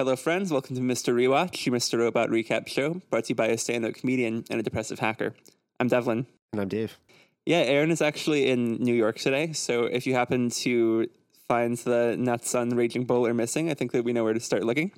Hello, friends. Welcome to Mr. Rewatch, your Mr. Robot recap show, brought to you by a stand up comedian and a depressive hacker. I'm Devlin. And I'm Dave. Yeah, Erin is actually in New York today. So if you happen to find the nuts on Raging Bull are missing, I think that we know where to start looking.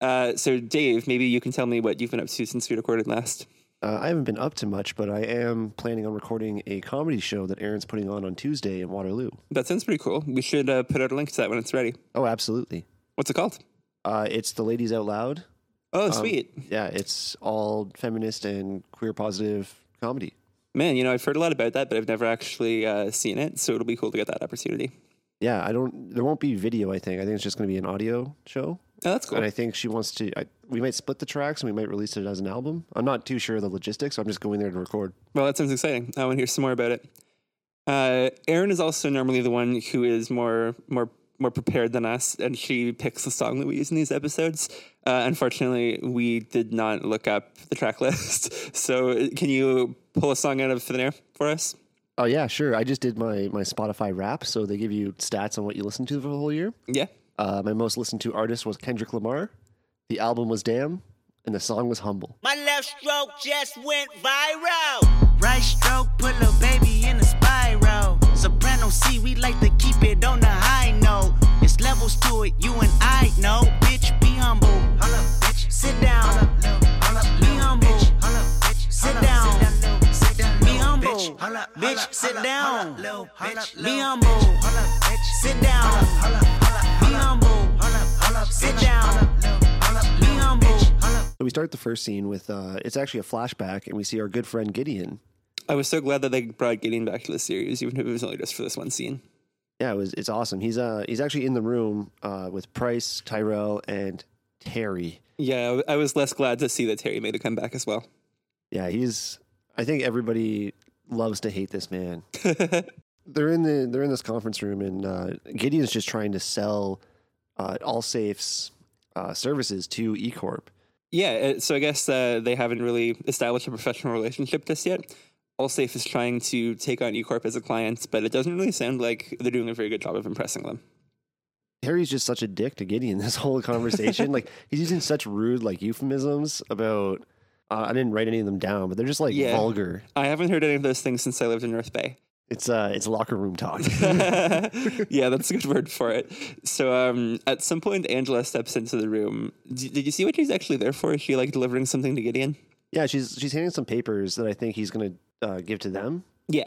Uh, so, Dave, maybe you can tell me what you've been up to since we recorded last. Uh, I haven't been up to much, but I am planning on recording a comedy show that Erin's putting on on Tuesday in Waterloo. That sounds pretty cool. We should uh, put out a link to that when it's ready. Oh, absolutely. What's it called? Uh, it's the Ladies Out Loud. Oh, Um, sweet. Yeah, it's all feminist and queer positive comedy. Man, you know, I've heard a lot about that, but I've never actually uh, seen it. So it'll be cool to get that opportunity. Yeah, I don't. There won't be video. I think. I think it's just going to be an audio show. Oh, that's cool. And I think she wants to. I, we might split the tracks and we might release it as an album. I'm not too sure of the logistics. So I'm just going there to record. Well, that sounds exciting. I want to hear some more about it. Uh, Erin is also normally the one who is more more more prepared than us, and she picks the song that we use in these episodes. Uh, unfortunately, we did not look up the track list. So, can you pull a song out of thin air for us? Oh yeah, sure. I just did my my Spotify rap, so they give you stats on what you listen to for the whole year. Yeah. Uh, my most listened to artist was Kendrick Lamar. The album was Damn, and the song was Humble. My left stroke just went viral. Right stroke put Soprano C, we like to keep it on the high note. It's levels to it, you and I know. Bitch, be humble. bitch. Sit down. Be humble. Sit down. Be humble. Bitch, sit down. Be humble. Sit down. Be humble. Sit down. Be humble. So we start the first scene with uh, it's actually a flashback, and we see our good friend Gideon. I was so glad that they brought Gideon back to the series, even if it was only just for this one scene. Yeah, it was it's awesome. He's uh he's actually in the room uh, with Price, Tyrell, and Terry. Yeah, I was less glad to see that Terry made a comeback as well. Yeah, he's. I think everybody loves to hate this man. they're in the they're in this conference room, and uh, Gideon's just trying to sell uh, AllSafe's uh, services to eCorp. Yeah, uh, so I guess uh, they haven't really established a professional relationship just yet. Allsafe is trying to take on eCorp as a client, but it doesn't really sound like they're doing a very good job of impressing them. Harry's just such a dick to Gideon this whole conversation. like he's using such rude like euphemisms about. Uh, I didn't write any of them down, but they're just like Yeah. vulgar. I haven't heard any of those things since I lived in North Bay. It's uh, it's locker room talk. yeah, that's a good word for it. So um, at some point, Angela steps into the room. D- did you see what she's actually there for? Is she like delivering something to Gideon? Yeah, she's she's handing some papers that I think he's gonna uh, give to them. Yeah.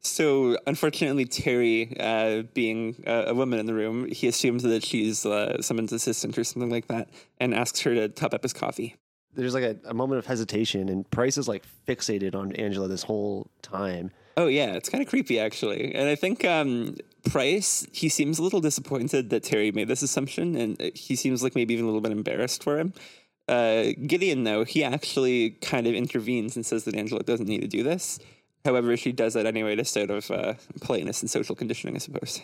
So unfortunately, Terry, uh, being a, a woman in the room, he assumes that she's uh, someone's assistant or something like that, and asks her to top up his coffee. There's like a, a moment of hesitation, and Price is like fixated on Angela this whole time. Oh yeah, it's kind of creepy actually, and I think um, Price he seems a little disappointed that Terry made this assumption, and he seems like maybe even a little bit embarrassed for him. Uh, Gideon, though, he actually kind of intervenes and says that Angela doesn't need to do this. However, she does it anyway, just out of uh, politeness and social conditioning, I suppose.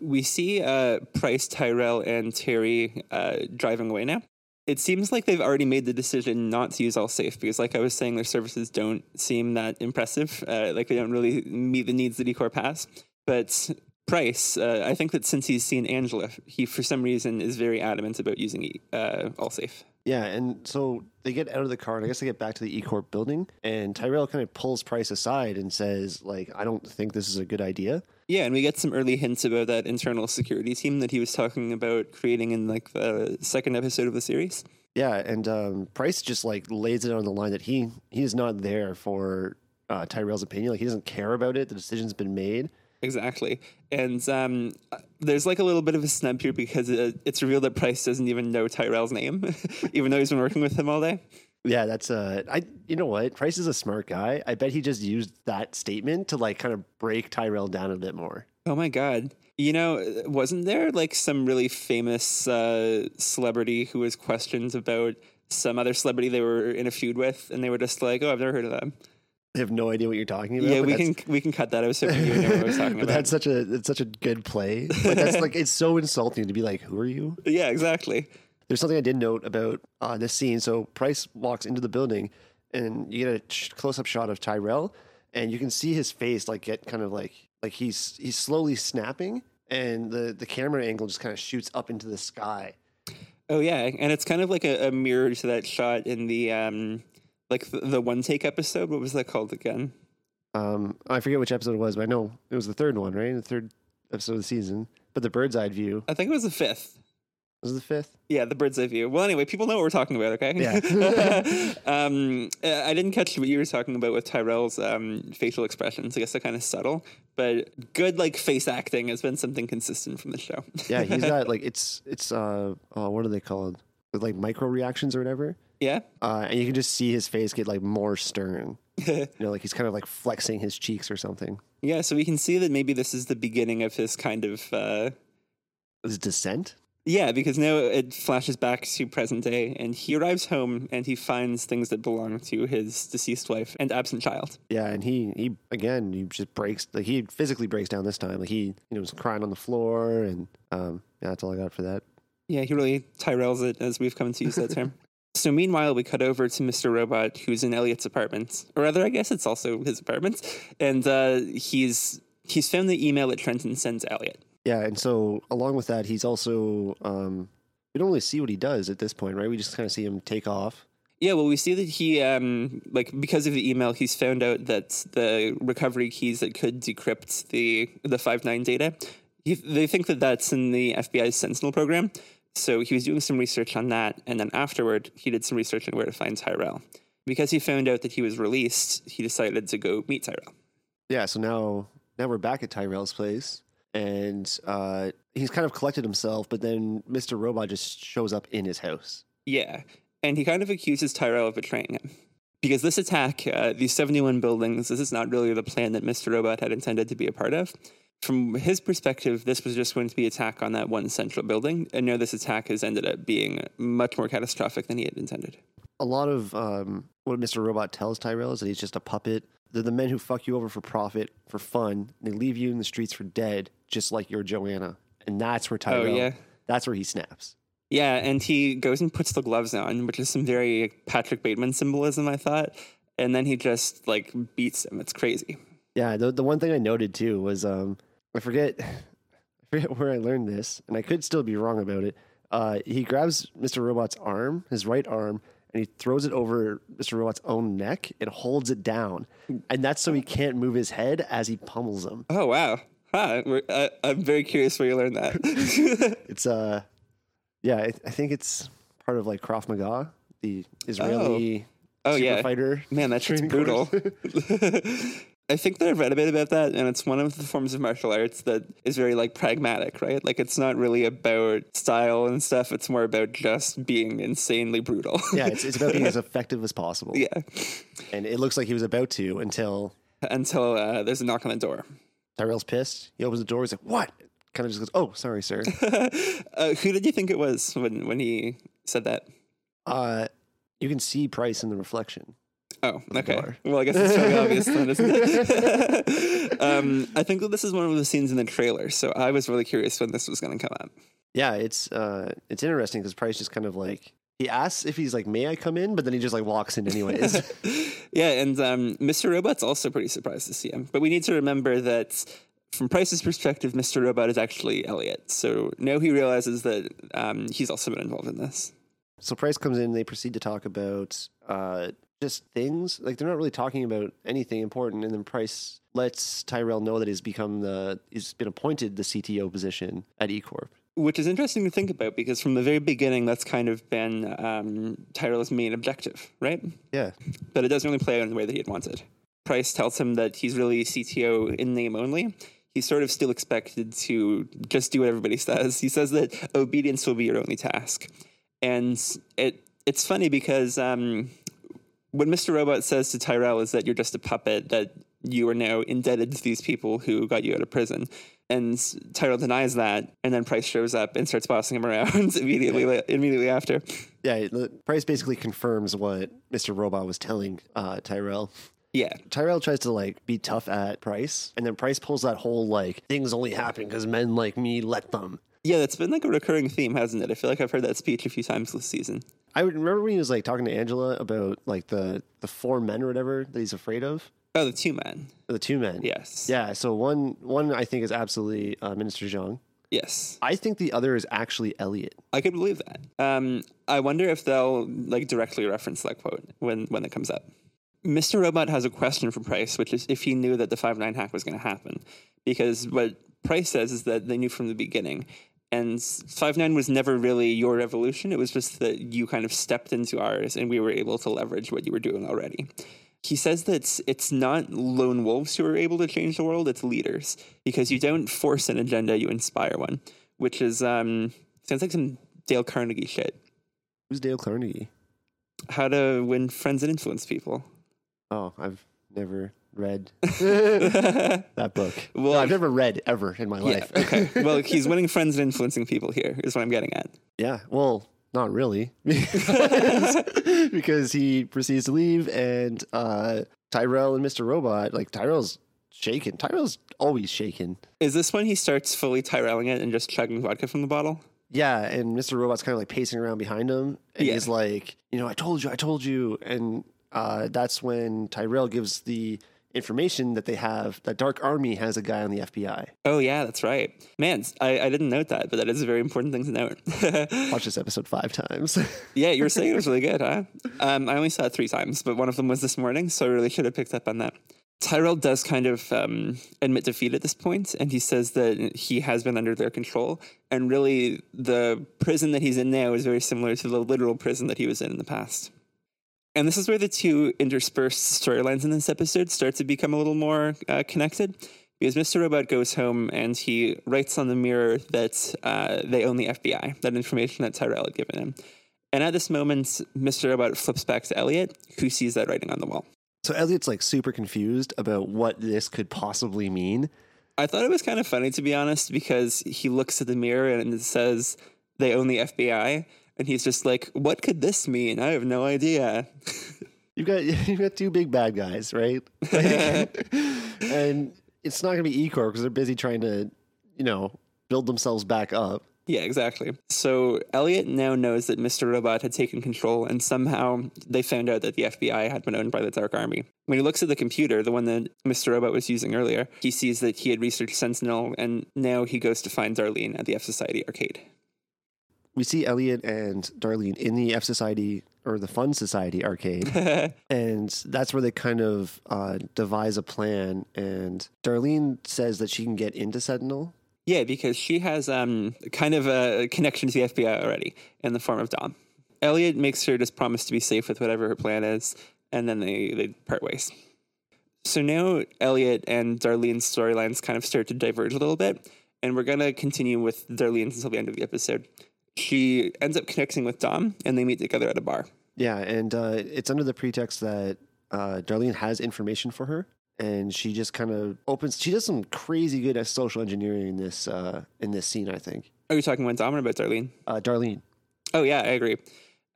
We see uh, Price, Tyrell, and Terry uh, driving away now. It seems like they've already made the decision not to use AllSafe because, like I was saying, their services don't seem that impressive. Uh, like they don't really meet the needs that eCorp has. But Price, uh, I think that since he's seen Angela, he for some reason is very adamant about using uh, AllSafe. Yeah, and so they get out of the car, and I guess they get back to the E Corp building, and Tyrell kind of pulls Price aside and says, like, I don't think this is a good idea. Yeah, and we get some early hints about that internal security team that he was talking about creating in like the second episode of the series. Yeah, and um, Price just like lays it on the line that he he is not there for uh, Tyrell's opinion. Like he doesn't care about it. The decision's been made. Exactly. And um, there's like a little bit of a snub here because it, it's revealed that Price doesn't even know Tyrell's name, even though he's been working with him all day. Yeah, that's uh, I. You know what? Price is a smart guy. I bet he just used that statement to like kind of break Tyrell down a bit more. Oh my God. You know, wasn't there like some really famous uh, celebrity who was questioned about some other celebrity they were in a feud with, and they were just like, "Oh, I've never heard of them." I have no idea what you're talking about. yeah, we can we can cut that. I was hoping you what I was talking but about. that's such a it's such a good play. Like that's like it's so insulting to be like, who are you? yeah, exactly. There's something I did note about uh, this scene. So Price walks into the building, and you get a ch- close-up shot of Tyrell, and you can see his face like get kind of like like he's he's slowly snapping, and the the camera angle just kind of shoots up into the sky. Oh yeah, and it's kind of like a, a mirror to that shot in the um, like the, the one take episode. What was that called again? Um, I forget which episode it was, but I know it was the third one, right? The third episode of the season. But the bird's eye view I think it was the fifth. was it the fifth. Yeah, the bird's eye view. Well, anyway, people know what we're talking about, okay? Yeah. um, uh, I didn't catch what you were talking about with Tyrell's um, facial expressions. I guess they're kind of subtle, but good like face acting has been something consistent from the show. Yeah, he's got like it's it's uh oh, what are they called? Like micro reactions or whatever. Yeah. Uh, and you can just see his face get like more stern. you know, like he's kind of like flexing his cheeks or something. Yeah, so we can see that maybe this is the beginning of his kind of uh, His descent. yeah, because now it flashes back to present day, and he arrives home and he finds things that belong to his deceased wife and absent child. Yeah, and he he again he just breaks like he physically breaks down this time. Like he you know was crying on the floor and um yeah that's all I got for that. Yeah, he really Tyrells it, as we've come to use that term. So meanwhile, we cut over to Mr. Robot, who's in Elliot's apartment, or rather, I guess it's also his apartment, and uh, he's he's found the email that Trenton sent to Elliot. Yeah, and so along with that, he's also um we don't really see what he does at this point, right? We just kind of see him take off. Yeah, well, we see that he, um, like, because of the email, he's found out that the recovery keys that could decrypt the the five nine data, he, they think that that's in the FBI's Sentinel program. So he was doing some research on that, and then afterward, he did some research on where to find Tyrell. Because he found out that he was released, he decided to go meet Tyrell. Yeah, so now now we're back at Tyrell's place, and uh, he's kind of collected himself, but then Mr. Robot just shows up in his house. Yeah, and he kind of accuses Tyrell of betraying him. Because this attack, uh, these 71 buildings, this is not really the plan that Mr. Robot had intended to be a part of. From his perspective, this was just going to be an attack on that one central building, and now this attack has ended up being much more catastrophic than he had intended. A lot of um, what Mr. Robot tells Tyrell is that he's just a puppet. They're the men who fuck you over for profit, for fun. They leave you in the streets for dead, just like your Joanna. And that's where Tyrell. Oh, yeah. That's where he snaps. Yeah, and he goes and puts the gloves on, which is some very Patrick Bateman symbolism, I thought. And then he just like beats him. It's crazy. Yeah, the the one thing I noted too was um I forget I forget where I learned this, and I could still be wrong about it. Uh, he grabs Mr. Robot's arm, his right arm, and he throws it over Mr. Robot's own neck and holds it down, and that's so he can't move his head as he pummels him. Oh, wow. Huh. I, I'm very curious where you learned that. It's uh, yeah, I, I think it's part of like Krav Maga, the Israeli Oh, super yeah. fighter. Man, that shit's brutal. I think that I've read a bit about that, and it's one of the forms of martial arts that is very like pragmatic, right? Like it's not really about style and stuff. It's more about just being insanely brutal. yeah, it's, it's about being as effective as possible. yeah. and it looks like he was about to until Until uh, there's a knock on the door. Tyrell's pissed. He opens the door. He's like, "What?" Kind of just goes, "Oh, sorry, sir." uh, who did you think it was when when he said that? uh, you can see Price in the reflection. Oh, okay. Well, I guess it's fairly obvious then, isn't it? um, I think that this is one of the scenes in the trailer, so I was really curious when this was going to come up. Yeah, it's uh, it's interesting because Price just kind of like he asks if he's like, "May I come in?" But then he just like walks in anyways. Yeah, and um, Mr. Robot's also pretty surprised to see him. But we need to remember that from Price's perspective, Mr. Robot is actually Elliot. So now he realizes that um, he's also been involved in this. so Price comes in. They proceed to talk about uh, just things like they're not really talking about anything important. And then Price lets Tyrell know that he's become the he's been appointed the CTO position at E Corp. Which is interesting to think about because from the very beginning, that's kind of been um, Tyrell's main objective, right? Yeah, But it doesn't really play out in the way that he had wanted. Price tells him that he's really CTO in name only. He's sort of still expected to just do what everybody says. He says that obedience will be your only task. And it it's funny because um, what Mr. Robot says to Tyrell is that you're just a puppet, that you are now indebted to these people who got you out of prison. And Tyrell denies that, and then Price shows up and starts bossing him around immediately immediately after. yeah. Price basically confirms what Mister Robot was telling uh, Tyrell. Yeah, Tyrell tries to like be tough at Price, and then Price pulls that whole like things only happen because men like me let them. Yeah, that's been like a recurring theme, hasn't it? I feel like I've heard that speech a few times this season. I remember when he was like talking to Angela about like the the four men or whatever that he's afraid of, Oh, the two men. the two men. Yes. yeah. So one one I think is absolutely uh, Minister Zhang. Yes, I think the other is actually Elliot. I could believe that. Um, I wonder if they'll like directly reference that quote when when it comes up. Mr. Robot has a question for Price, which is if he knew that the five nine hack was going to happen, because what Price says is that they knew from the beginning, and five nine was never really your revolution. It was just that you kind of stepped into ours, and we were able to leverage what you were doing already. He says that it's, it's not lone wolves who are able to change the world; it's leaders, because you don't force an agenda, you inspire one, which is um, sounds like some Dale Carnegie shit. Who's Dale Carnegie? How to win friends and influence people. Oh, I've never read that book. Well, No, I've never read ever in my Yeah, life. okay. Well, he's winning friends and influencing people here, is what I'm getting at. Yeah, well, not really, because, because he proceeds to leave, and uh, Tyrell and Mister Robot, like Tyrell's shaken. Tyrell's always shaken. Is this when he starts fully Tyrelling it and just chugging vodka from the bottle? Yeah, and Mister Robot's kind of like pacing around behind him, and Yeah. he's like, you know, I told you, I told you, and uh, that's when Tyrell gives the information that they have that Dark Army has a guy on the FBI. Oh, yeah, that's right. Man, I, I didn't note that, but that is a very important thing to note. Watch this episode five times. yeah, you were saying it was really good, huh? Um, I only saw it three times, but one of them was this morning, so I really should have picked up on that. Tyrell does kind of um, admit defeat at this point, and he says that he has been under their control. And really, the prison that he's in now is very similar to the literal prison that he was in in the past. And this is where the two interspersed storylines in this episode start to become a little more uh, connected. Because Mr. Robot goes home and he writes on the mirror that uh, they own the FBI, that information that Tyrell had given him. And at this moment, Mr. Robot flips back to Elliot, who sees that writing on the wall. so Elliot's like super confused about what this could possibly mean. I thought it was kind of funny, to be honest, because he looks at the mirror and it says they own the FBI. And he's just like, what could this mean? I have no idea. You've got you've got two big bad guys, right? and it's not going to be E Corp because they're busy trying to, you know, build themselves back up. Yeah, exactly. So Elliot now knows that Mr. Robot had taken control, and somehow they found out that the FBI had been owned by the Dark Army. When he looks at the computer, the one that Mr. Robot was using earlier, he sees that he had researched Sentinel, and now he goes to find Darlene at the F Society arcade. We see Elliot and Darlene in the F Society or the Fun Society arcade, and that's where they kind of uh, devise a plan. And Darlene says that she can get into Sentinel. Yeah, because she has um, kind of a connection to the FBI already in the form of Dom. Elliot makes her just promise to be safe with whatever her plan is, and then they, they part ways. So now Elliot and Darlene's storylines kind of start to diverge a little bit, and we're going to continue with Darlene's until the end of the episode. She ends up connecting with Dom, and they meet together at a bar. Yeah, and uh, it's under the pretext that uh, Darlene has information for her, and she just kind of opens. She does some crazy good at social engineering in this uh, in this scene. I think Are you talking about Dom or about Darlene? uh, Darlene. Oh yeah, I agree.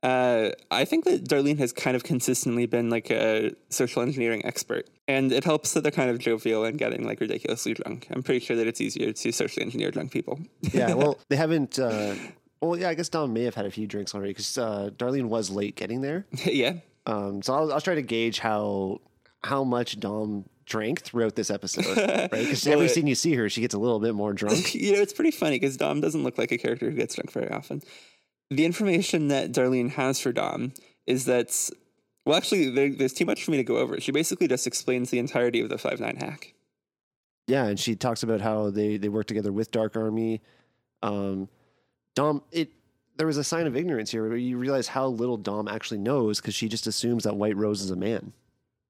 Uh, I think that Darlene has kind of consistently been like a social engineering expert, and it helps that they're kind of jovial and getting like ridiculously drunk. I'm pretty sure that it's easier to socially engineer drunk people. Yeah, well, they haven't. Well, yeah, I guess Dom may have had a few drinks already because uh, Darlene was late getting there. yeah, Um, so I was, I was trying to gauge how how much Dom drank throughout this episode, right? Because every scene you see her, she gets a little bit more drunk. you know it's pretty funny because Dom doesn't look like a character who gets drunk very often. The information that Darlene has for Dom is that, well, actually, there, there's too much for me to go over. She basically just explains the entirety of the five nine hack. Yeah, and she talks about how they they work together with Dark Army. Um, Dom, it there was a sign of ignorance here, where you realize how little Dom actually knows because she just assumes that White Rose is a man.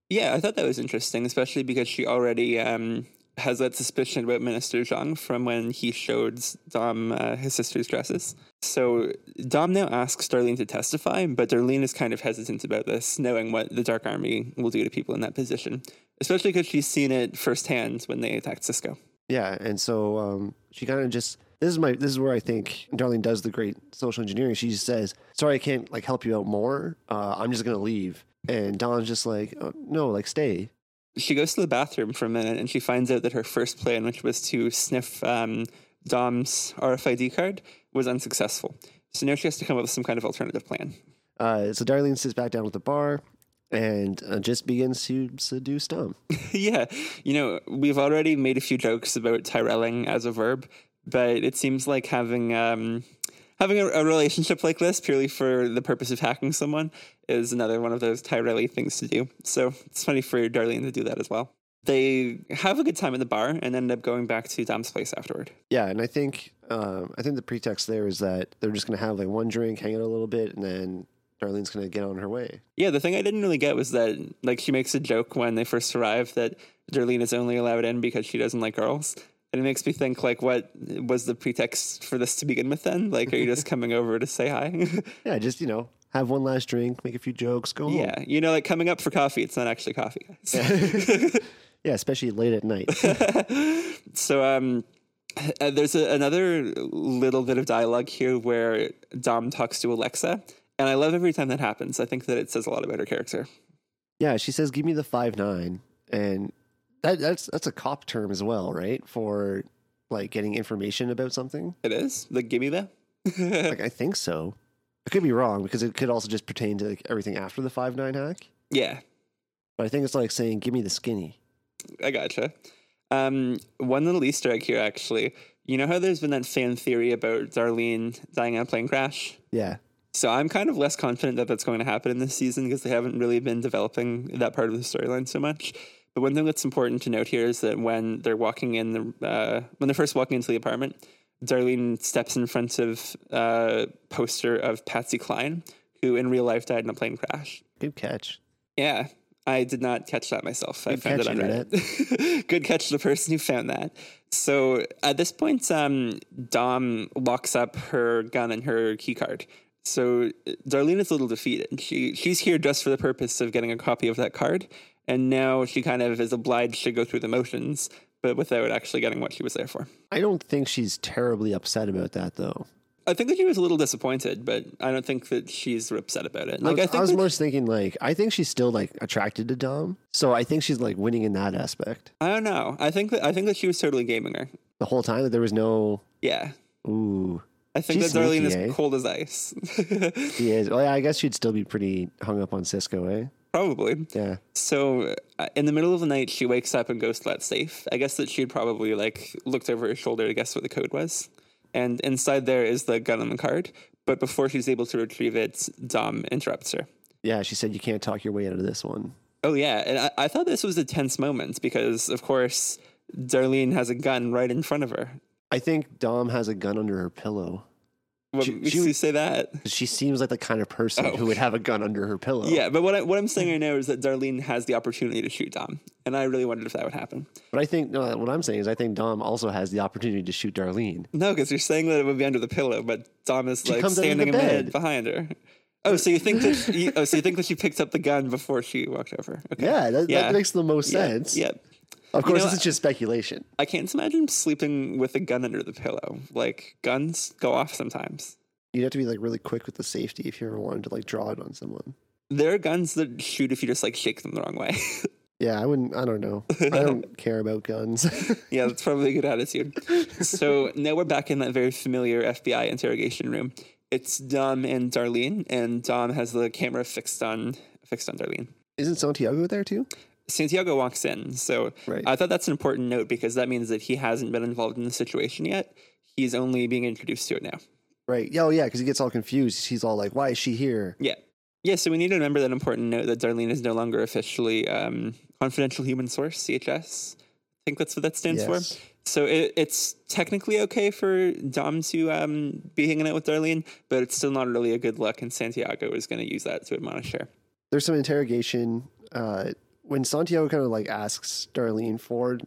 Yeah, I thought that was interesting, especially because she already um, has that suspicion about Minister Zhang from when he showed Dom uh, his sister's dresses. So Dom now asks Darlene to testify, but Darlene is kind of hesitant about this, knowing what the Dark Army will do to people in that position, especially because she's seen it firsthand when they attacked Cisco. Yeah, and so um, she kind of just this is my this is where I think Darlene does the great social engineering. She just says, "Sorry, I can't like help you out more. Uh, I'm just gonna leave." And Dom's just like, oh, "No, like stay." She goes to the bathroom for a minute and she finds out that her first plan, which was to sniff um, Dom's RFID card, was unsuccessful. So now she has to come up with some kind of alternative plan. Uh, so Darlene sits back down at the bar and uh, just begins to seduce Dom. yeah, you know, we've already made a few jokes about Tyrelling as a verb, but it seems like having um, having a, a relationship like this purely for the purpose of hacking someone is another one of those Tyrelli things to do. So it's funny for Darlene to do that as well. They have a good time at the bar and end up going back to Dom's place afterward. Yeah, and I think um, I think the pretext there is that they're just going to have like one drink, hang out a little bit, and then Darlene's going to get on her way. Yeah, the thing I didn't really get was that like she makes a joke when they first arrive that Darlene is only allowed in because she doesn't like girls. And it makes me think like what was the pretext for this to begin with then? Like are you just coming over to say hi? Yeah, just you know, have one last drink, make a few jokes, go home. yeah. You know, like coming up for coffee, it's not actually coffee, guys. yeah, especially late at night. So um, uh, there's a, another little bit of dialogue here where Dom talks to Alexa, and I love every time that happens. I think that it says a lot about her character. yeah, she says, "Give me the five nine, and that that's that's a cop term as well, right? For like getting information about something. It is like give me that. like I think so. I could be wrong because it could also just pertain to like, everything after the five nine hack. Yeah, But I think it's like saying, "Give me the skinny." I gotcha. Um, one little Easter egg here, actually. You know how there's been that fan theory about Darlene dying in a plane crash? Yeah, So I'm kind of less confident that that's going to happen in this season because they haven't really been developing that part of the storyline so much. But one thing that's important to note here is that when they're walking in the uh, when they're first walking into the apartment, Darlene steps in front of a poster of Patsy Cline, who in real life died in a plane crash. good catch. Yeah, I did not catch that myself. I Good found it on Reddit. Good catch, the person who found that. So at this point, um, Dom locks up her gun and her key card. So uh, Darlene is a little defeated. She she's here just for the purpose of getting a copy of that card, and now she kind of is obliged to go through the motions, but without actually getting what she was there for. I don't think she's terribly upset about that though. I think that she was a little disappointed, but I don't think that she's upset about it. Like I, I, was- think I was more thinking like I think she's still like attracted to Dom, so I think she's like winning in that aspect. I don't know. I think that I think that she was totally gaming her. The whole time that there was no Yeah. ooh. I think She's that Darlene sneaky, is eh? cold as ice. She is. Well, yeah, I guess she'd still be pretty hung up on Cisco, eh? Probably. Yeah. So uh, in the middle of the night, she wakes up and goes to that safe. I guess that she'd probably like looked over her shoulder to guess what the code was. And inside there is the gun and the card. But before she's able to retrieve it, Dom interrupts her. Yeah, she said you can't talk your way out of this one. Oh yeah, and I, I thought this was a tense moment because, of course, Darlene has a gun right in front of her. I think Dom has a gun under her pillow. What She- makes she- you say that? She seems like the kind of person Oh. who would have a gun under her pillow. Yeah, but what, I, what I'm saying right now is that Darlene has the opportunity to shoot Dom, and I really wondered if that would happen. But I think no, what I'm saying is I think Dom also has the opportunity to shoot Darlene. No, because you're saying that it would be under the pillow, but Dom is like out of standing in bed. bed behind her. Oh, so you think that she, oh, so you think that she picked up the gun before she walked over? Okay. Yeah, that, Yeah. that makes the most sense. Yeah. Of course, know, this is just speculation. I can't imagine sleeping with a gun under the pillow. Like guns go off sometimes. You'd have to be like really quick with the safety if you ever wanted to like draw it on someone. There are guns that shoot if you just like shake them the wrong way. Yeah, I wouldn't. I don't know. I don't care about guns. yeah, that's probably a good attitude. so now we're back in that very familiar FBI interrogation room. It's Dom and Darlene, and Dom has the camera fixed on fixed on Darlene. Isn't Santiago there too? Santiago walks in. So Right. I thought that's an important note because that means that he hasn't been involved in the situation yet. He's only being introduced to it now. Right. Yeah. Oh, yeah. Because he gets all confused. He's all like, "Why is she here?" Yeah. Yeah, so we need to remember that important note that Darlene is no longer officially um, confidential human source, CHS. I think that's what that stands Yes. for. So it, it's technically okay for Dom to um, be hanging out with Darlene, but it's still not really a good look, and Santiago is going to use that to admonish her. There's some interrogation uh, when Santiago kind of like asks Darlene for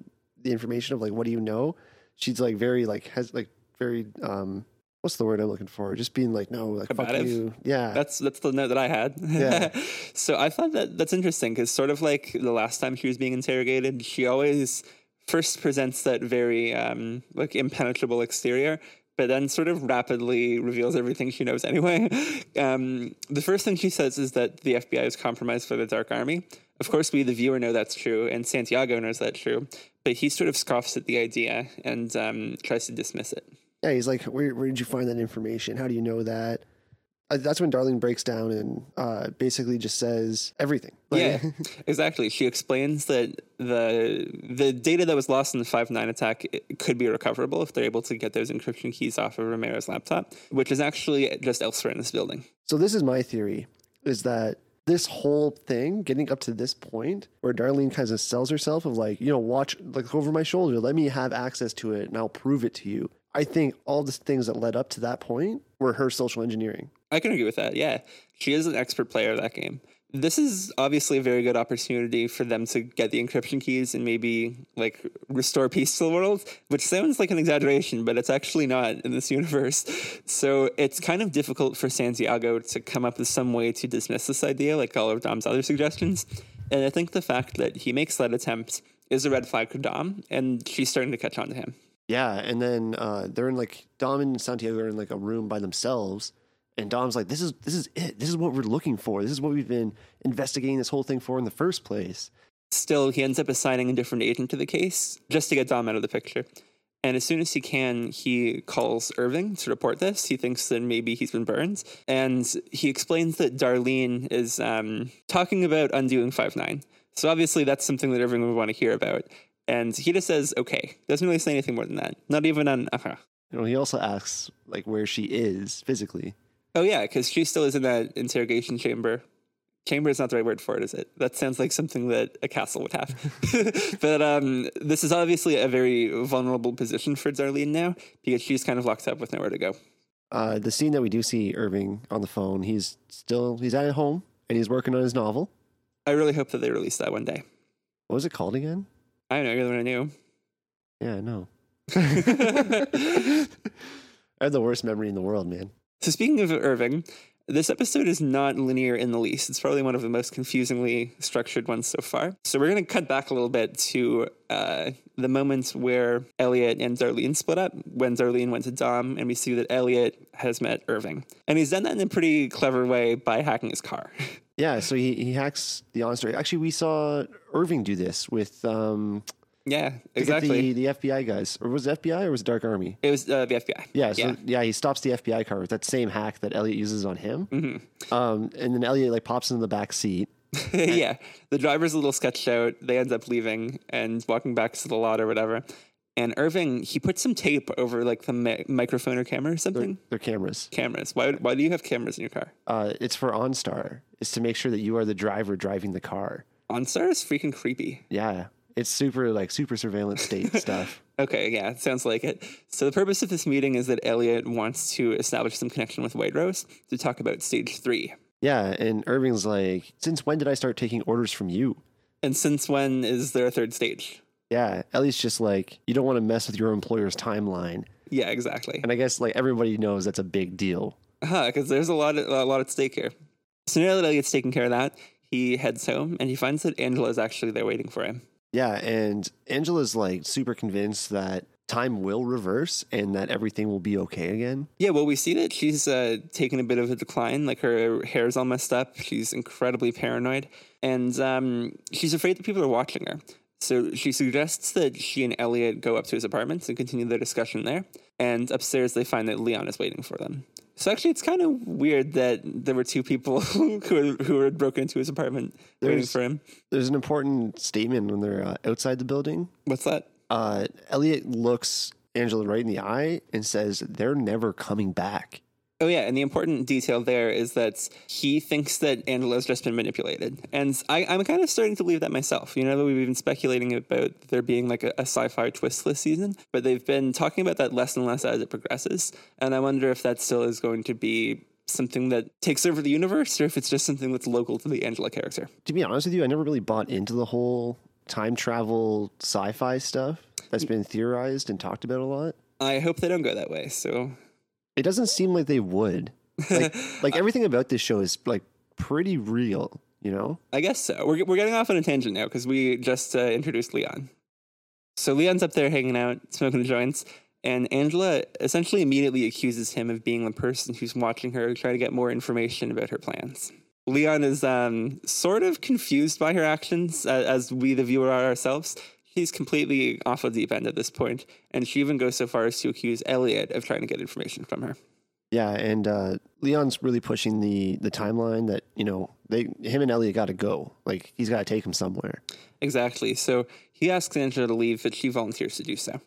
the information of like, "What do you know?" She's like very like has like very um what's the word I'm looking for? Just being like, "No, like fuck you." Yeah. That's that's the note that I had. Yeah. so I thought that that's interesting because sort of like the last time she was being interrogated, she always first presents that very um, like impenetrable exterior, but then sort of rapidly reveals everything she knows anyway. Um, the first thing she says is that the FBI is compromised by the Dark Army. Of course, we, the viewer, know that's true, and Santiago knows that's true, but he sort of scoffs at the idea and um, tries to dismiss it. yeah. He's like, "Where where did you find that information? How do you know that?" Uh, That's when Darlene breaks down and uh, basically just says everything. Like- Yeah, exactly. She explains that the the data that was lost in the five nine attack could be recoverable if they're able to get those encryption keys off of Romero's laptop, which is actually just elsewhere in this building. So this is my theory: is that this whole thing getting up to this point where Darlene kind of sells herself of like, you know, watch like over my shoulder, let me have access to it, and I'll prove it to you. I think all the things that led up to that point were her social engineering. I can agree with that. Yeah, she is an expert player of that game. This is obviously a very good opportunity for them to get the encryption keys and maybe like restore peace to the world, which sounds like an exaggeration, but it's actually not in this universe. So it's kind of difficult for Santiago to come up with some way to dismiss this idea, like all of Dom's other suggestions. And I think the fact that he makes that attempt is a red flag for Dom, and she's starting to catch on to him. Yeah, and then uh, they're in like Dom and Santiago are in like a room by themselves, and Dom's like, "This is this is it. This is what we're looking for. This is what we've been investigating this whole thing for in the first place." Still, he ends up assigning a different agent to the case just to get Dom out of the picture. And as soon as he can, he calls Irving to report this. He thinks that maybe he's been burned. And he explains that Darlene is um, talking about undoing 5 9. So obviously, that's something that Irving would want to hear about. And he just says, okay. Doesn't really say anything more than that. Not even an, uh You know, he also asks like where she is physically. Oh, yeah, because she still is in that interrogation chamber. Chamber is not the right word for it, is it? That sounds like something that a castle would have. but um, this is obviously a very vulnerable position for Darlene now because she's kind of locked up with nowhere to go. Uh, the scene that we do see Irving on the phone, he's still he's at home and he's working on his novel. I really hope that they release that one day. What was it called again? I don't know, you're the one I knew. Yeah, I know. I have the worst memory in the world, man. So speaking of Irving, this episode is not linear in the least. It's probably one of the most confusingly structured ones so far. So we're going to cut back a little bit to uh, the moment where Elliot and Darlene split up, when Darlene went to Dom, and we see that Elliot has met Irving. And he's done that in a pretty clever way by hacking his car. Yeah, so he, he hacks the OnStar. Actually, we saw Irving do this with um, yeah, exactly. the, the FBI guys. Or was it FBI or was it Dark Army? it was uh, the FBI. Yeah, so yeah. he stops the FBI car with that same hack that Elliot uses on him. Mm-hmm. Um, and then Elliot like pops in the back seat. yeah. The driver's a little sketched out. They end up leaving and walking back to the lot or whatever. And Irving, he put some tape over like the mi- microphone or camera or something. Their cameras. Cameras. Why, why do you have cameras in your car? Uh, it's for OnStar. It's to make sure that you are the driver driving the car. OnStar is freaking creepy. Yeah, it's super like super surveillance state stuff. Okay, yeah, sounds like it. So the purpose of this meeting is that Elliot wants to establish some connection with White Rose to talk about stage three. Yeah, and Irving's like, since when did I start taking orders from you? And since when is there a third stage? Yeah, Ellie's just like, you don't want to mess with your employer's timeline. Yeah, exactly. And I guess like everybody knows that's a big deal. Huh, because there's a lot, of, a lot at stake here. So now that Elliot's taken care of that, he heads home and he finds that Angela is actually there waiting for him. Yeah, and Angela's like super convinced that time will reverse and that everything will be okay again. Yeah, well, we see that she's uh, taken a bit of a decline. Like her hair's all messed up. She's incredibly paranoid, and um, she's afraid that people are watching her. So she suggests that she and Elliot go up to his apartment and continue their discussion there. And upstairs, they find that Leon is waiting for them. So actually, it's kind of weird that there were two people who who were broken into his apartment waiting There's- for him. There's an important statement when they're uh, outside the building. What's that? Uh, Elliot looks Angela right in the eye and says, They're never coming back. Oh yeah, and the important detail there is that he thinks that Angela's just been manipulated, and I, I'm kind of starting to believe that myself. You know, that we've been speculating about there being like a, a sci-fi twist this season, but they've been talking about that less and less as it progresses, and I wonder if that still is going to be something that takes over the universe, or if it's just something that's local to the Angela character. To be honest with you, I never really bought into the whole time travel sci fi stuff that's been theorized and talked about a lot. I hope they don't go that way. So It doesn't seem like they would. Like, like everything about this show is like pretty real, you know? I guess so. We're, we're getting off on a tangent now because we just uh, introduced Leon. So Leon's up there hanging out, smoking joints, and Angela essentially immediately accuses him of being the person who's watching her, trying to get more information about her plans. Leon is um, sort of confused by her actions, uh, as we, the viewer, are ourselves. She's completely off the deep end at this point, and she even goes so far as to accuse Elliot of trying to get information from her. Yeah, and uh, Leon's really pushing the the timeline that you know they him and Elliot got to go. Like he's got to take him somewhere. Exactly. So he asks Angela to leave, but she volunteers to do so.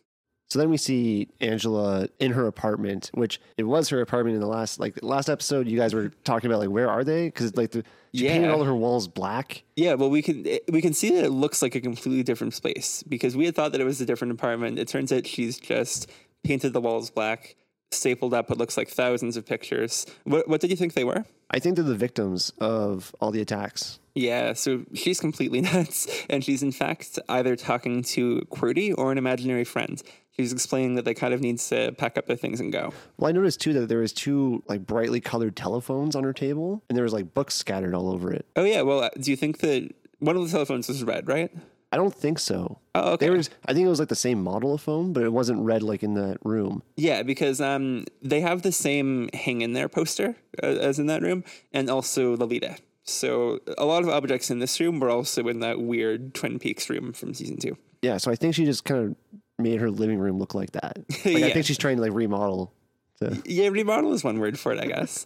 So then we see Angela in her apartment, which it was her apartment in the last like last episode. You guys were talking about like where are they? Because like the, she painted all of her walls black. Yeah, well, we can we can see that it looks like a completely different space because we had thought that it was a different apartment. It turns out she's just painted the walls black, stapled up what looks like thousands of pictures. What what did you think they were? I think they're the victims of all the attacks. Yeah, so she's completely nuts, and she's in fact either talking to QWERTY or an imaginary friend. She's explaining that they kind of need to pack up their things and go. Well, I noticed too that there was two like brightly colored telephones on her table, and there was like books scattered all over it. Oh yeah, well, uh, do you think that one of the telephones was red, right? I don't think so. Oh, okay. They were. I think it was like the same model of phone, but it wasn't red like in that room. Yeah, because um, they have the same hang in there poster uh, as in that room, and also Lolita. So a lot of objects in this room were also in that weird Twin Peaks room from season two. Yeah, so I think she just kind of made her living room look like that. Like, I think she's trying to like remodel. To, Yeah, remodel is one word for it, I guess.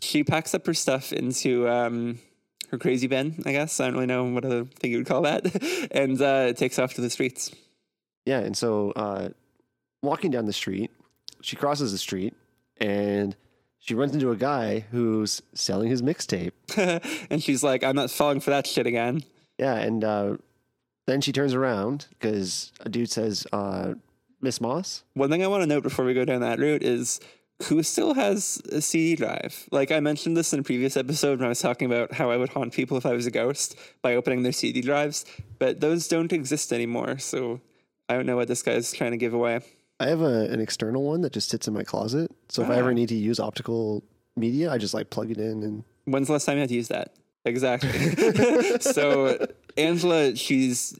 she packs up her stuff into um, her crazy bin, I guess. I don't really know what other thing you would call that, and uh, takes off to the streets. yeah, and so uh, walking down the street, she crosses the street and she runs into a guy who's selling his mixtape. and she's like, "I'm not falling for that shit again." Yeah, and uh, then she turns around because a dude says, uh, "Miss Moss." One thing I want to note before we go down that route is who still has a CD drive? Like I mentioned this in a previous episode when I was talking about how I would haunt people if I was a ghost by opening their CD drives, but those don't exist anymore. So I don't know what this guy is trying to give away. I have a, an external one that just sits in my closet. So if I Ah. ever need to use optical media, I just like plug it in and When's the last time you had to use that? Exactly. so Angela, she's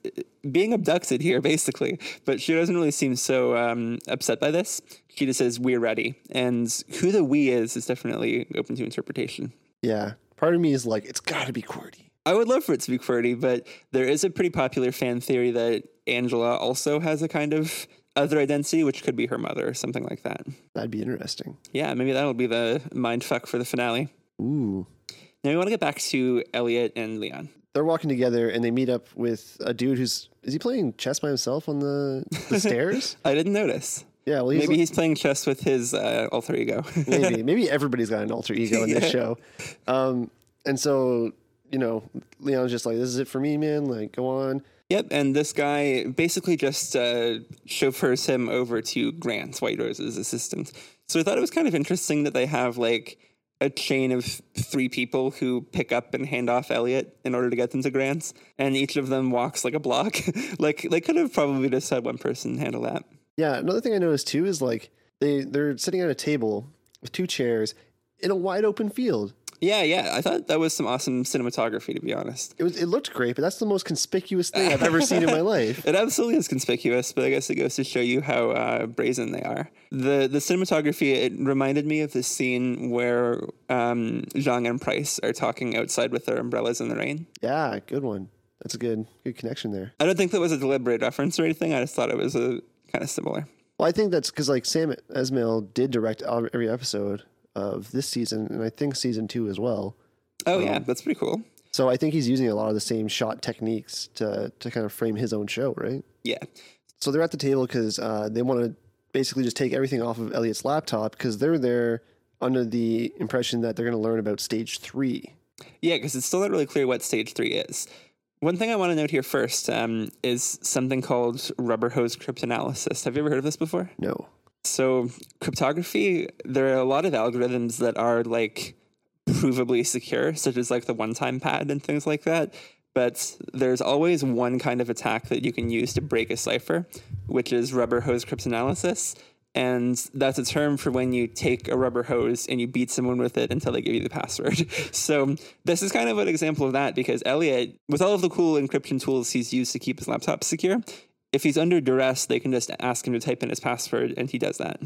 being abducted here, basically, but she doesn't really seem so um, upset by this. She just says, "We're ready," and who the "we" is is definitely open to interpretation. yeah. Part of me is like, it's got to be QWERTY. I would love for it to be QWERTY, but there is a pretty popular fan theory that Angela also has a kind of other identity, which could be her mother or something like that. That'd be interesting. Yeah, maybe that'll be the mind fuck for the finale. Ooh. Now we want to get back to Elliot and Leon. They're walking together and they meet up with a dude who's is he playing chess by himself on the, the stairs? I didn't notice. Yeah, well, he's Maybe like- he's playing chess with his uh, alter ego. maybe maybe everybody's got an alter ego in this Yeah. show. Um, and so you know, Leon's just like, "This is it for me, man. Like, go on." yep, and this guy basically just uh, chauffeurs him over to Grant, White Rose's assistant. So I thought it was kind of interesting that they have like a chain of three people who pick up and hand off Elliot in order to get them to Grant's, and each of them walks like a block. like they could have probably just had one person handle that. Yeah, another thing I noticed too is like they they're sitting at a table with two chairs in a wide open field. Yeah, yeah, I thought that was some awesome cinematography, to be honest. It was it looked great, but that's the most conspicuous thing I've ever seen in my life. It absolutely is conspicuous, but I guess it goes to show you how uh, brazen they are. The the cinematography it reminded me of the scene where um, Zhang and Price are talking outside with their umbrellas in the rain. Yeah, good one. That's a good good connection there. I don't think that was a deliberate reference or anything. I just thought it was a kind of similar. Well, I think that's because like Sam Esmail did direct every episode of this season, and I think season two as well. Oh yeah, that's pretty cool. So I think he's using a lot of the same shot techniques to to kind of frame his own show, right? Yeah, So they're at the table because uh, they want to basically just take everything off of Elliot's laptop because they're there under the impression that they're going to learn about stage three. yeah, because it's still not really clear what stage three is. One thing I want to note here first um, is something called rubber hose cryptanalysis. Have you ever heard of this before? No. So, cryptography, there are a lot of algorithms that are like provably secure, such as like the one time pad and things like that. But there's always one kind of attack that you can use to break a cipher, which is rubber hose cryptanalysis. And that's a term for when you take a rubber hose and you beat someone with it until they give you the password. So, this is kind of an example of that because Elliot, with all of the cool encryption tools he's used to keep his laptop secure, if he's under duress, they can just ask him to type in his password, and he does that.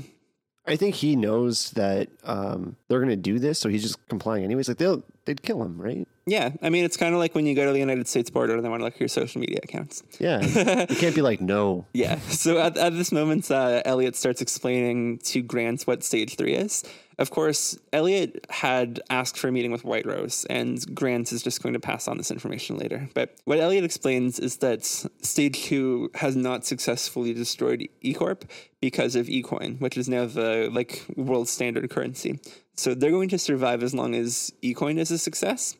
I think he knows that um, they're going to do this, so he's just complying anyways. Like they'll they'd kill him, right? Yeah, I mean, it's kind of like when you go to the United States border and they want to look at your social media accounts. Yeah, you can't be like no. Yeah. So at, at this moment, uh, Elliot starts explaining to Grant what stage three is. Of course, Elliot had asked for a meeting with White Rose, and Grant is just going to pass on this information later. But what Elliot explains is that Stage 2 has not successfully destroyed eCorp because of eCoin, which is now the like world standard currency. So they're going to survive as long as eCoin is a success.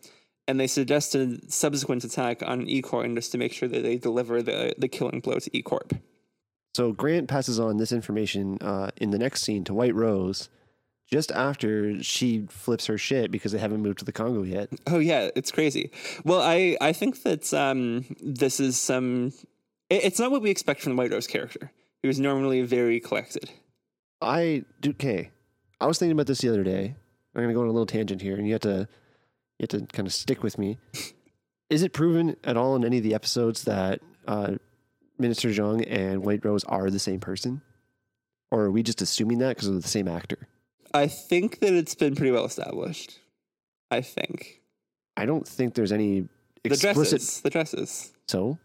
And they suggested subsequent attack on eCoin just to make sure that they deliver the, the killing blow to eCorp. So Grant passes on this information uh, in the next scene to White Rose just after she flips her shit because they haven't moved to the Congo yet. Oh yeah, it's crazy. Well, I I think that um, this is some. it- it's not what we expect from the White Rose character, He was normally very collected. I do okay. I was thinking about this the other day. I'm gonna go on a little tangent here, and you have to you have to kind of stick with me. Is it proven at all in any of the episodes that uh, Minister Zhang and White Rose are the same person, or are we just assuming that because of the same actor? I think that it's been pretty well established. I think I don't think there's any the dresses, the dresses. So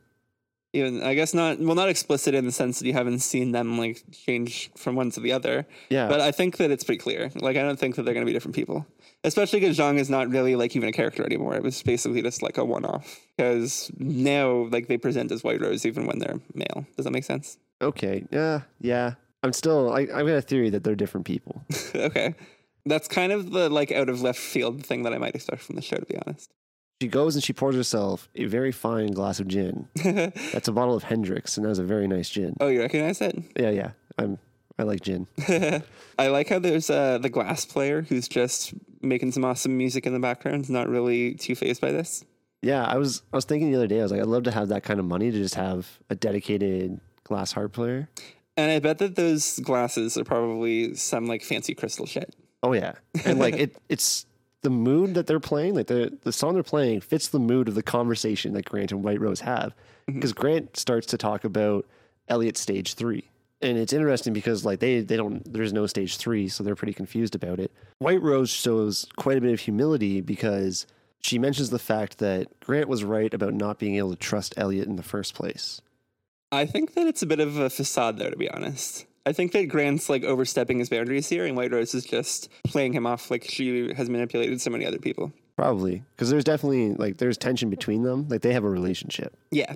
Even I guess not well, not explicit in the sense that you haven't seen them like change from one to the other. yeah, But I think that it's pretty clear. Like I don't think that they're going to be different people, especially because Zhang is not really like even a character anymore. It was basically just like a one-off. Because now, like they present as White Rose even when they're male. Does that make sense? okay, yeah, yeah. I'm still. I, I've got a theory that they're different people. okay, that's kind of the like out of left field thing that I might expect from the show, to be honest. She goes and she pours herself a very fine glass of gin. That's a bottle of Hendrick's, and that was a very nice gin. oh, you recognize it? Yeah, yeah. I'm. I like gin. I like how there's uh, the glass player who's just making some awesome music in the background, not really too phased by this. Yeah, I was. I was thinking the other day. I was like, I'd love to have that kind of money to just have a dedicated glass harp player. And I bet that those glasses are probably some like fancy crystal shit. Oh yeah, and like it. It's the mood that they're playing. Like the the song they're playing fits the mood of the conversation that Grant and White Rose have. Mm-hmm. Because Grant starts to talk about Elliot stage three. And it's interesting because like they they don't there's no stage three, so they're pretty confused about it. White Rose shows quite a bit of humility because she mentions the fact that Grant was right about not being able to trust Elliot in the first place. I think that it's a bit of a facade, though, to be honest. I think that Grant's like overstepping his boundaries here, and White Rose is just playing him off like she has manipulated so many other people. Probably because there's definitely like there's tension between them. Like they have a relationship. Yeah.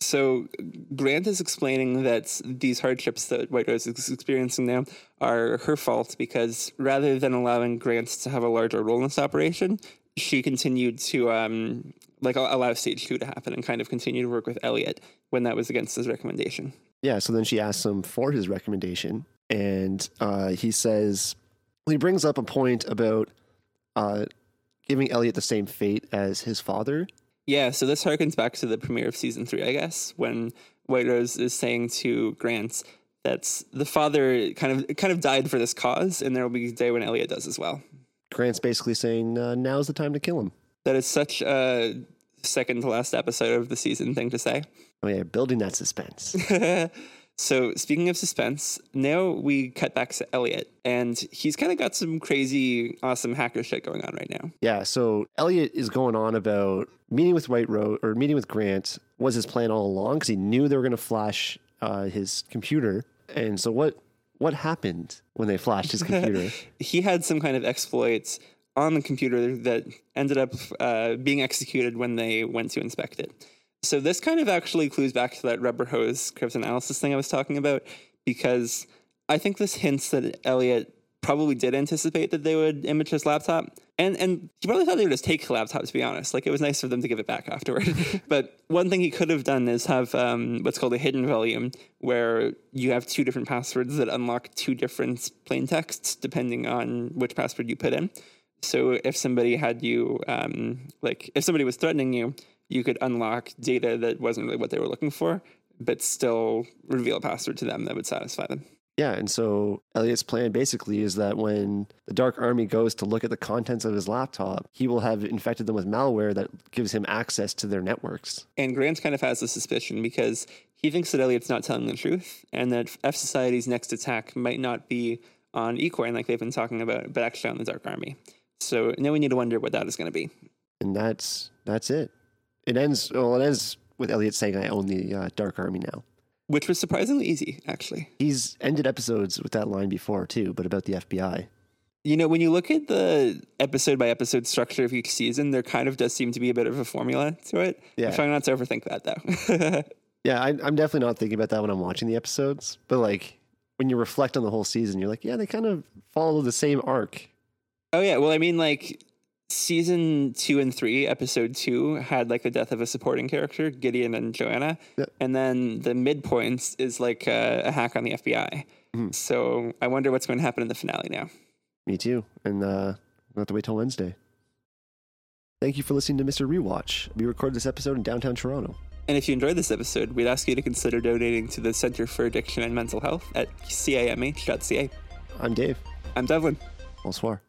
So Grant is explaining that these hardships that White Rose is experiencing now are her fault because rather than allowing Grant to have a larger role in this operation, she continued to um, like allow stage two to happen and kind of continue to work with Elliot when that was against his recommendation. Yeah. So then she asks him for his recommendation, and uh, he says he brings up a point about uh, giving Elliot the same fate as his father. Yeah, so this harkens back to the premiere of season three, I guess, when White Rose is saying to Grant that the father kind of kind of died for this cause, and there will be a day when Elliot does as well. Grant's basically saying uh, now's the time to kill him. That is such a second to last episode of the season thing to say. Oh yeah, building that suspense. so speaking of suspense, now we cut back to Elliot, and he's kind of got some crazy, awesome hacker shit going on right now. yeah. So Elliot is going on about meeting with White Rose or meeting with Grant was his plan all along because he knew they were going to flash uh, his computer. And so what what happened when they flashed his computer? he had some kind of exploits on the computer that ended up uh, being executed when they went to inspect it. So this kind of actually clues back to that rubber hose cryptanalysis thing I was talking about, because I think this hints that Elliot probably did anticipate that they would image his laptop. And and he probably thought they would just take the laptop, to be honest. Like it was nice for them to give it back afterward. but one thing he could have done is have um, what's called a hidden volume, where you have two different passwords that unlock two different plain texts depending on which password you put in. So if somebody had you, um, like if somebody was threatening you, you could unlock data that wasn't really what they were looking for, but still reveal a password to them that would satisfy them. Yeah, and so Elliot's plan basically is that when the Dark Army goes to look at the contents of his laptop, he will have infected them with malware that gives him access to their networks. And Grant kind of has a suspicion because he thinks that Elliot's not telling the truth and that fsociety's next attack might not be on Ecoin like they've been talking about, but actually on the Dark Army. So now we need to wonder what that is going to be. And that's that's it. It ends well, it ends with Elliot saying I own the uh, Dark Army now. Which was surprisingly easy, actually. He's ended episodes with that line before too, but about the FBI. You know, when you look at the episode by episode structure of each season, there kind of does seem to be a bit of a formula to it. Yeah. I'm trying not to overthink that though. Yeah, I, I'm definitely not thinking about that when I'm watching the episodes. But like when you reflect on the whole season, you're like, yeah, they kind of follow the same arc. oh yeah, well I mean like season two and three, episode two had like the death of a supporting character, Gideon and Joanna, Yeah. and then the midpoints is like a, a hack on the FBI. So I wonder what's going to happen in the finale now. Me too. And uh, we'll have to wait till Wednesday. Thank you for listening to Mr. Rewatch. We recorded this episode in downtown Toronto. And if you enjoyed this episode, we'd ask you to consider donating to the Center for Addiction and Mental Health at camh.ca. I'm Dave. I'm Devlin. Bonsoir.